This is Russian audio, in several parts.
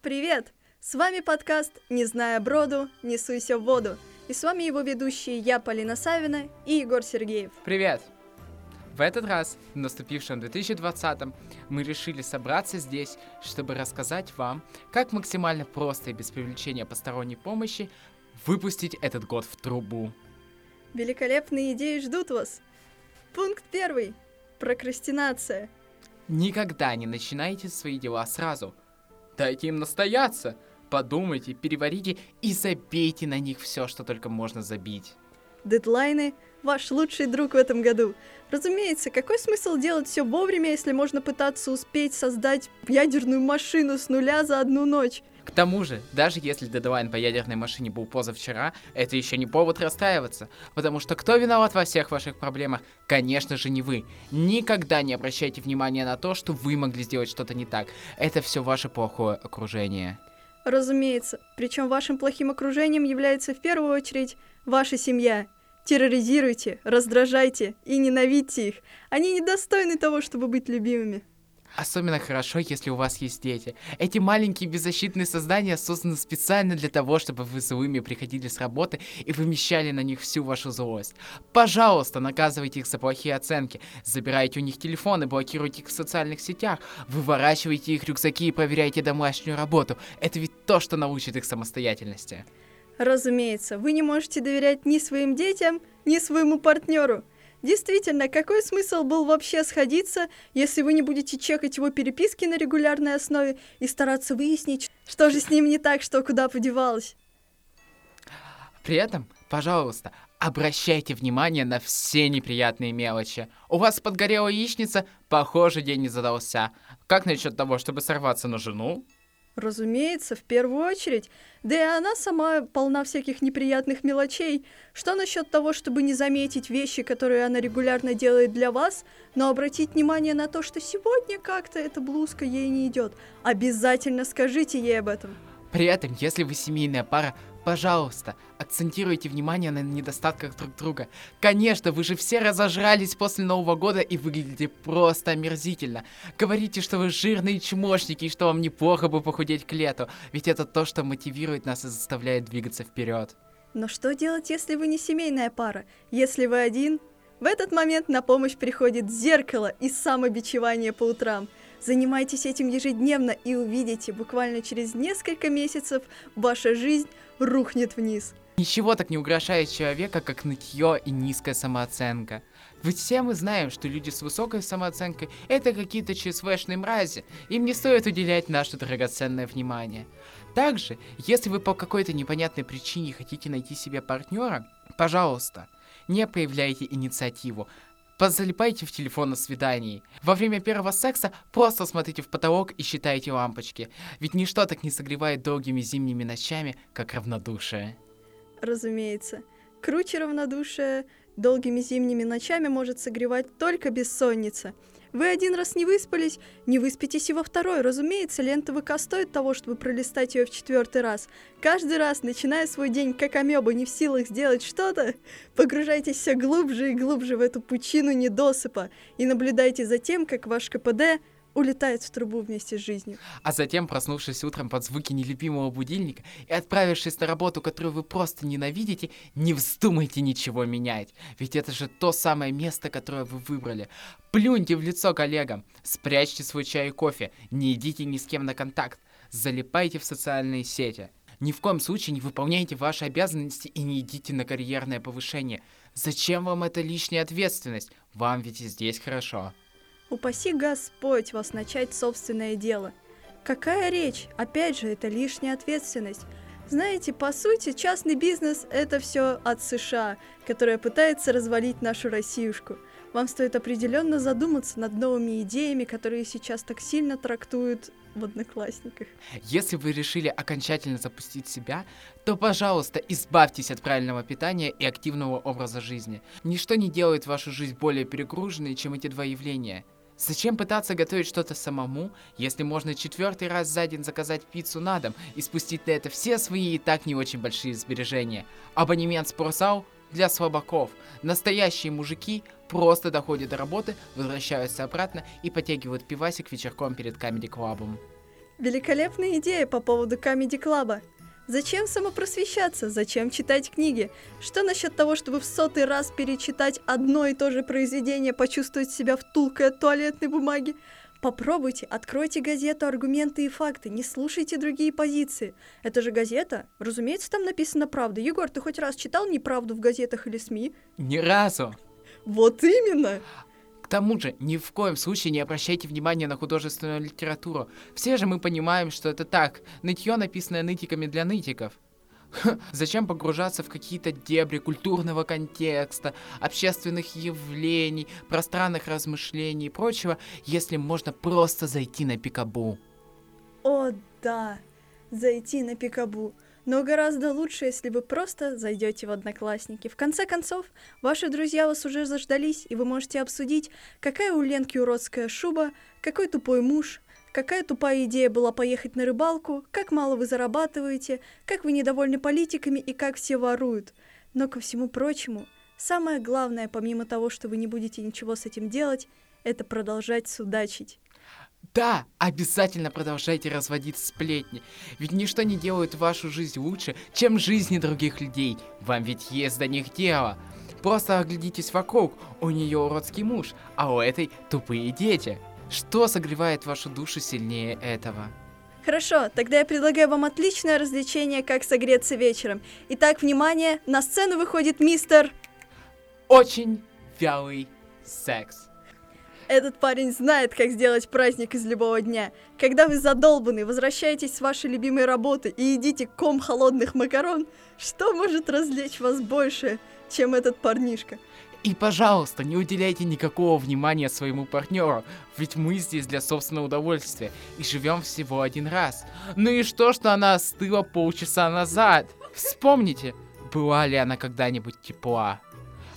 Привет! С вами подкаст «Не зная броду, не суйся в воду». И с вами его ведущие я, Полина Савина и Егор Сергеев. Привет! В этот раз, в наступившем 2020 мы решили собраться здесь, чтобы рассказать вам, как максимально просто и без привлечения посторонней помощи выпустить этот год в трубу. Великолепные идеи ждут вас. Пункт первый. Прокрастинация. Никогда не начинайте свои дела сразу. Дайте им настояться. Подумайте, переварите и забейте на них все, что только можно забить. Дедлайны – ваш лучший друг в этом году. Разумеется, какой смысл делать все вовремя, если можно пытаться успеть создать ядерную машину с нуля за одну ночь? К тому же, даже если дедлайн по ядерной машине был позавчера, это еще не повод расстраиваться, потому что кто виноват во всех ваших проблемах? Конечно же не вы. Никогда не обращайте внимания на то, что вы могли сделать что-то не так. Это все ваше плохое окружение. Разумеется. Причем вашим плохим окружением является в первую очередь ваша семья. Терроризируйте, раздражайте и ненавидьте их. Они недостойны того, чтобы быть любимыми. Особенно хорошо, если у вас есть дети. Эти маленькие беззащитные создания созданы специально для того, чтобы вы злыми приходили с работы и вымещали на них всю вашу злость. Пожалуйста, наказывайте их за плохие оценки, забирайте у них телефоны, блокируйте их в социальных сетях, выворачивайте их рюкзаки и проверяйте домашнюю работу. Это ведь то, что научит их самостоятельности. Разумеется, вы не можете доверять ни своим детям, ни своему партнеру. Действительно, какой смысл был вообще сходиться, если вы не будете чекать его переписки на регулярной основе и стараться выяснить, что же с ним не так, что куда подевалось? При этом, пожалуйста, обращайте внимание на все неприятные мелочи. У вас подгорела яичница, похоже, день не задался. Как насчет того, чтобы сорваться на жену? Разумеется, в первую очередь. Да и она сама полна всяких неприятных мелочей. Что насчет того, чтобы не заметить вещи, которые она регулярно делает для вас, но обратить внимание на то, что сегодня как-то эта блузка ей не идет? Обязательно скажите ей об этом. При этом, если вы семейная пара, пожалуйста, акцентируйте внимание на недостатках друг друга. Конечно, вы же все разожрались после Нового года и выглядите просто омерзительно. Говорите, что вы жирные чмошники и что вам неплохо бы похудеть к лету, ведь это то, что мотивирует нас и заставляет двигаться вперед. Но что делать, если вы не семейная пара? Если вы один? В этот момент на помощь приходит зеркало и самобичевание по утрам – Занимайтесь этим ежедневно и увидите, буквально через несколько месяцев ваша жизнь рухнет вниз. Ничего так не угрожает человека, как нытье и низкая самооценка. Ведь все мы знаем, что люди с высокой самооценкой — это какие-то ЧСВшные мрази. Им не стоит уделять наше драгоценное внимание. Также, если вы по какой-то непонятной причине хотите найти себе партнера, пожалуйста, не проявляйте инициативу, Позалипайте в телефон на свидании. Во время первого секса просто смотрите в потолок и считайте лампочки. Ведь ничто так не согревает долгими зимними ночами, как равнодушие. Разумеется. Круче равнодушие долгими зимними ночами может согревать только бессонница – вы один раз не выспались, не выспитесь и во второй. Разумеется, лента ВК стоит того, чтобы пролистать ее в четвертый раз. Каждый раз, начиная свой день как амеба, не в силах сделать что-то, погружайтесь все глубже и глубже в эту пучину недосыпа и наблюдайте за тем, как ваш КПД улетает в трубу вместе с жизнью. А затем, проснувшись утром под звуки нелюбимого будильника и отправившись на работу, которую вы просто ненавидите, не вздумайте ничего менять. Ведь это же то самое место, которое вы выбрали. Плюньте в лицо коллегам, спрячьте свой чай и кофе, не идите ни с кем на контакт, залипайте в социальные сети. Ни в коем случае не выполняйте ваши обязанности и не идите на карьерное повышение. Зачем вам эта лишняя ответственность? Вам ведь и здесь хорошо. Упаси Господь вас начать собственное дело. Какая речь? Опять же, это лишняя ответственность. Знаете, по сути, частный бизнес – это все от США, которая пытается развалить нашу Россиюшку. Вам стоит определенно задуматься над новыми идеями, которые сейчас так сильно трактуют в одноклассниках. Если вы решили окончательно запустить себя, то, пожалуйста, избавьтесь от правильного питания и активного образа жизни. Ничто не делает вашу жизнь более перегруженной, чем эти два явления – Зачем пытаться готовить что-то самому, если можно четвертый раз за день заказать пиццу на дом и спустить на это все свои и так не очень большие сбережения? Абонемент спортзал для слабаков. Настоящие мужики просто доходят до работы, возвращаются обратно и подтягивают пивасик вечерком перед Comedy Club. Великолепная идея по поводу Comedy Club. Зачем самопросвещаться? Зачем читать книги? Что насчет того, чтобы в сотый раз перечитать одно и то же произведение, почувствовать себя втулкой от туалетной бумаги? Попробуйте, откройте газету «Аргументы и факты», не слушайте другие позиции. Это же газета. Разумеется, там написано правда. Егор, ты хоть раз читал неправду в газетах или СМИ? Ни разу. Вот именно! К тому же, ни в коем случае не обращайте внимания на художественную литературу. Все же мы понимаем, что это так. Нытье, написанное нытиками для нытиков. Зачем погружаться в какие-то дебри культурного контекста, общественных явлений, пространных размышлений и прочего, если можно просто зайти на пикабу? О, да, зайти на пикабу. Но гораздо лучше, если вы просто зайдете в Одноклассники. В конце концов, ваши друзья вас уже заждались, и вы можете обсудить, какая у Ленки уродская шуба, какой тупой муж, какая тупая идея была поехать на рыбалку, как мало вы зарабатываете, как вы недовольны политиками и как все воруют. Но ко всему прочему, самое главное, помимо того, что вы не будете ничего с этим делать, это продолжать судачить. Да, обязательно продолжайте разводить сплетни, ведь ничто не делает вашу жизнь лучше, чем жизни других людей. Вам ведь есть до них дело. Просто оглядитесь вокруг, у нее уродский муж, а у этой тупые дети. Что согревает вашу душу сильнее этого? Хорошо, тогда я предлагаю вам отличное развлечение, как согреться вечером. Итак, внимание, на сцену выходит мистер... Очень вялый секс. Этот парень знает, как сделать праздник из любого дня. Когда вы задолбаны, возвращаетесь с вашей любимой работы и едите ком холодных макарон, что может развлечь вас больше, чем этот парнишка? И, пожалуйста, не уделяйте никакого внимания своему партнеру, ведь мы здесь для собственного удовольствия и живем всего один раз. Ну и что, что она остыла полчаса назад? Вспомните, была ли она когда-нибудь тепла?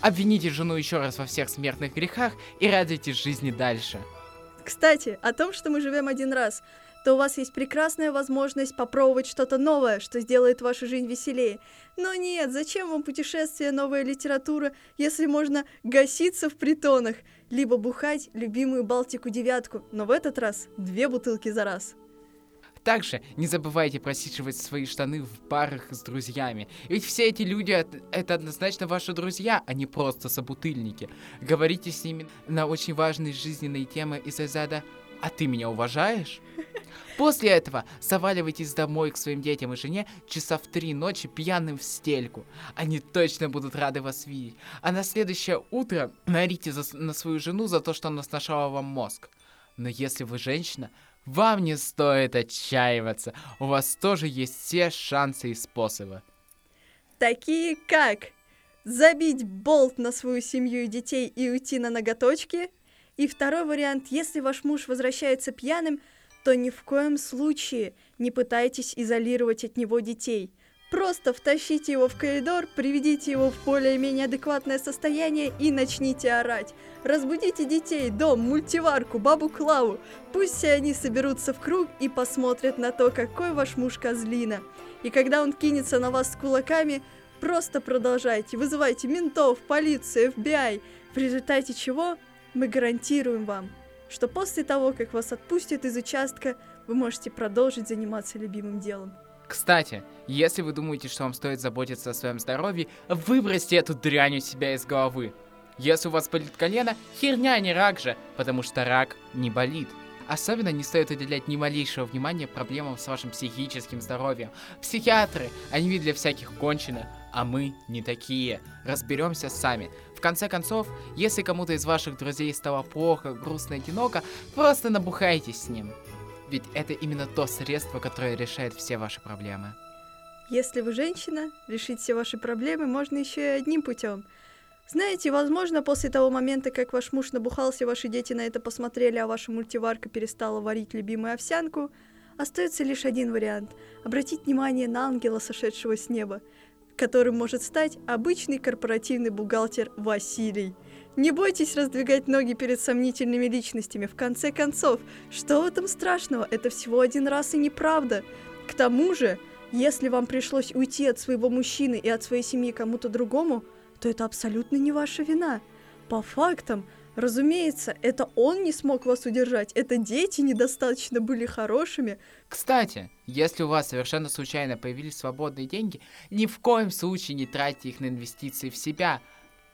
Обвините жену еще раз во всех смертных грехах и радуйтесь жизни дальше. Кстати, о том, что мы живем один раз, то у вас есть прекрасная возможность попробовать что-то новое, что сделает вашу жизнь веселее. Но нет, зачем вам путешествие, новая литература, если можно гаситься в притонах, либо бухать любимую Балтику девятку, но в этот раз две бутылки за раз. Также не забывайте просиживать свои штаны в парах с друзьями. Ведь все эти люди это однозначно ваши друзья, а не просто собутыльники. Говорите с ними на очень важные жизненные темы из разряда «А ты меня уважаешь?» После этого заваливайтесь домой к своим детям и жене часа в три ночи пьяным в стельку. Они точно будут рады вас видеть. А на следующее утро нарите за, на свою жену за то, что она сношала вам мозг. Но если вы женщина, вам не стоит отчаиваться. У вас тоже есть все шансы и способы. Такие как забить болт на свою семью и детей и уйти на ноготочки. И второй вариант, если ваш муж возвращается пьяным, то ни в коем случае не пытайтесь изолировать от него детей. Просто втащите его в коридор, приведите его в более-менее адекватное состояние и начните орать. Разбудите детей, дом, мультиварку, бабу Клаву. Пусть все они соберутся в круг и посмотрят на то, какой ваш муж козлина. И когда он кинется на вас с кулаками, просто продолжайте, вызывайте ментов, полицию, FBI, в результате чего мы гарантируем вам, что после того, как вас отпустят из участка, вы можете продолжить заниматься любимым делом. Кстати, если вы думаете, что вам стоит заботиться о своем здоровье, выбросьте эту дрянь у себя из головы. Если у вас болит колено, херня, а не рак же, потому что рак не болит. Особенно не стоит уделять ни малейшего внимания проблемам с вашим психическим здоровьем. Психиатры, они ведь для всяких кончены, а мы не такие. Разберемся сами. В конце концов, если кому-то из ваших друзей стало плохо, грустно, одиноко, просто набухайтесь с ним. Ведь это именно то средство, которое решает все ваши проблемы. Если вы женщина, решить все ваши проблемы можно еще и одним путем. Знаете, возможно, после того момента, как ваш муж набухался, ваши дети на это посмотрели, а ваша мультиварка перестала варить любимую овсянку, остается лишь один вариант – обратить внимание на ангела, сошедшего с неба, которым может стать обычный корпоративный бухгалтер Василий – Не бойтесь раздвигать ноги перед сомнительными личностями. В конце концов, что в этом страшного? Это всего один раз и неправда. К тому же, если вам пришлось уйти от своего мужчины и от своей семьи кому-то другому, то это абсолютно не ваша вина. По фактам, разумеется, это он не смог вас удержать, это дети недостаточно были хорошими. Кстати, если у вас совершенно случайно появились свободные деньги, ни в коем случае не тратьте их на инвестиции в себя.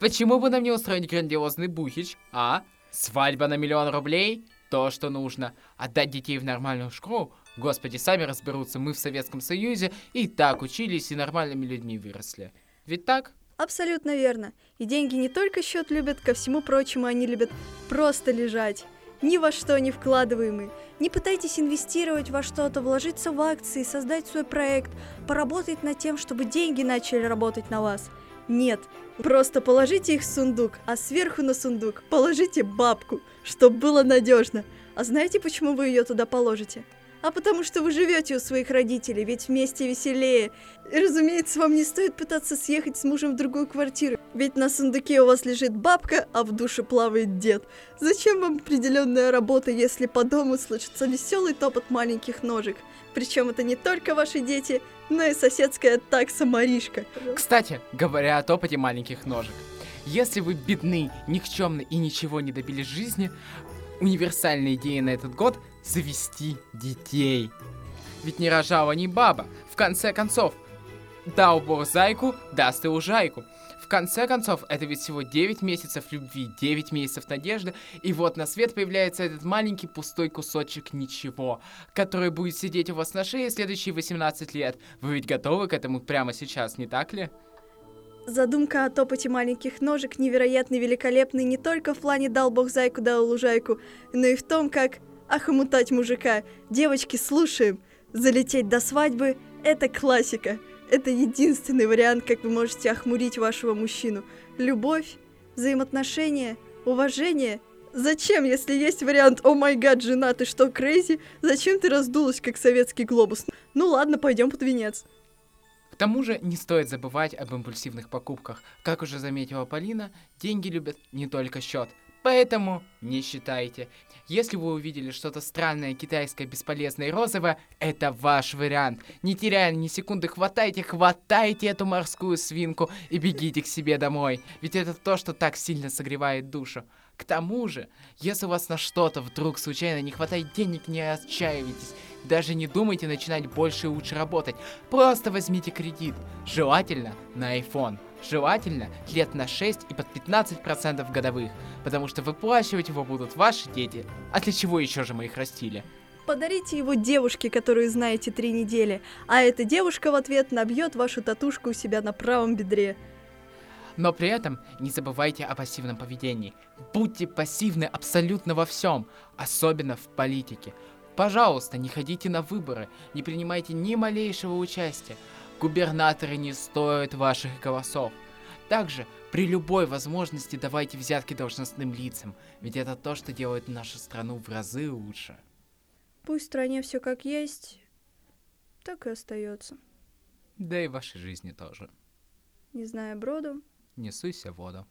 Почему бы нам не устроить грандиозный бухич, а? Свадьба на миллион рублей? То, что нужно. Отдать детей в нормальную школу? Господи, сами разберутся, мы в Советском Союзе и так учились и нормальными людьми выросли. Ведь так? Абсолютно верно. И деньги не только счет любят, ко всему прочему они любят просто лежать. Ни во что не вкладываемые. Не пытайтесь инвестировать во что-то, вложиться в акции, создать свой проект, поработать над тем, чтобы деньги начали работать на вас. Нет, просто положите их в сундук, а сверху на сундук положите бабку, чтобы было надежно. А знаете, почему вы ее туда положите? А потому что вы живете у своих родителей, ведь вместе веселее. И, разумеется, вам не стоит пытаться съехать с мужем в другую квартиру, ведь на сундуке у вас лежит бабка, а в душе плавает дед. Зачем вам определенная работа, если по дому слышится веселый топот маленьких ножек? Причем это не только ваши дети, но и соседская такса Маришка. Кстати, говоря о топоте маленьких ножек, если вы бедны, никчемны и ничего не добились жизни, универсальная идея на этот год – завести детей. Ведь не рожала ни баба. В конце концов, дал бог зайку, даст и лужайку. В конце концов, это ведь всего 9 месяцев любви, 9 месяцев надежды, и вот на свет появляется этот маленький пустой кусочек ничего, который будет сидеть у вас на шее следующие 18 лет. Вы ведь готовы к этому прямо сейчас, не так ли? Задумка о топоте маленьких ножек невероятно великолепный не только в плане «дал бог зайку, дал лужайку», но и в том, как охомутать мужика. Девочки, слушаем. Залететь до свадьбы – это классика. Это единственный вариант, как вы можете охмурить вашего мужчину. Любовь, взаимоотношения, уважение. Зачем, если есть вариант «О май гад, жена, ты что, крейзи?» Зачем ты раздулась, как советский глобус? Ну ладно, пойдем под венец. К тому же не стоит забывать об импульсивных покупках. Как уже заметила Полина, деньги любят не только счет. Поэтому не считайте. Если вы увидели что-то странное, китайское, бесполезное и розовое, это ваш вариант. Не теряя ни секунды, хватайте, хватайте эту морскую свинку и бегите к себе домой. Ведь это то, что так сильно согревает душу. К тому же, если у вас на что-то вдруг случайно не хватает денег, не отчаивайтесь. Даже не думайте начинать больше и лучше работать. Просто возьмите кредит. Желательно на iPhone. Желательно лет на 6 и под 15% годовых. Потому что выплачивать его будут ваши дети. А для чего еще же мы их растили? Подарите его девушке, которую знаете три недели, а эта девушка в ответ набьет вашу татушку у себя на правом бедре. Но при этом не забывайте о пассивном поведении. Будьте пассивны абсолютно во всем, особенно в политике. Пожалуйста, не ходите на выборы, не принимайте ни малейшего участия. Губернаторы не стоят ваших голосов. Также при любой возможности давайте взятки должностным лицам, ведь это то, что делает нашу страну в разы лучше. Пусть в стране все как есть, так и остается. Да и в вашей жизни тоже. Не зная броду, не суйся в воду.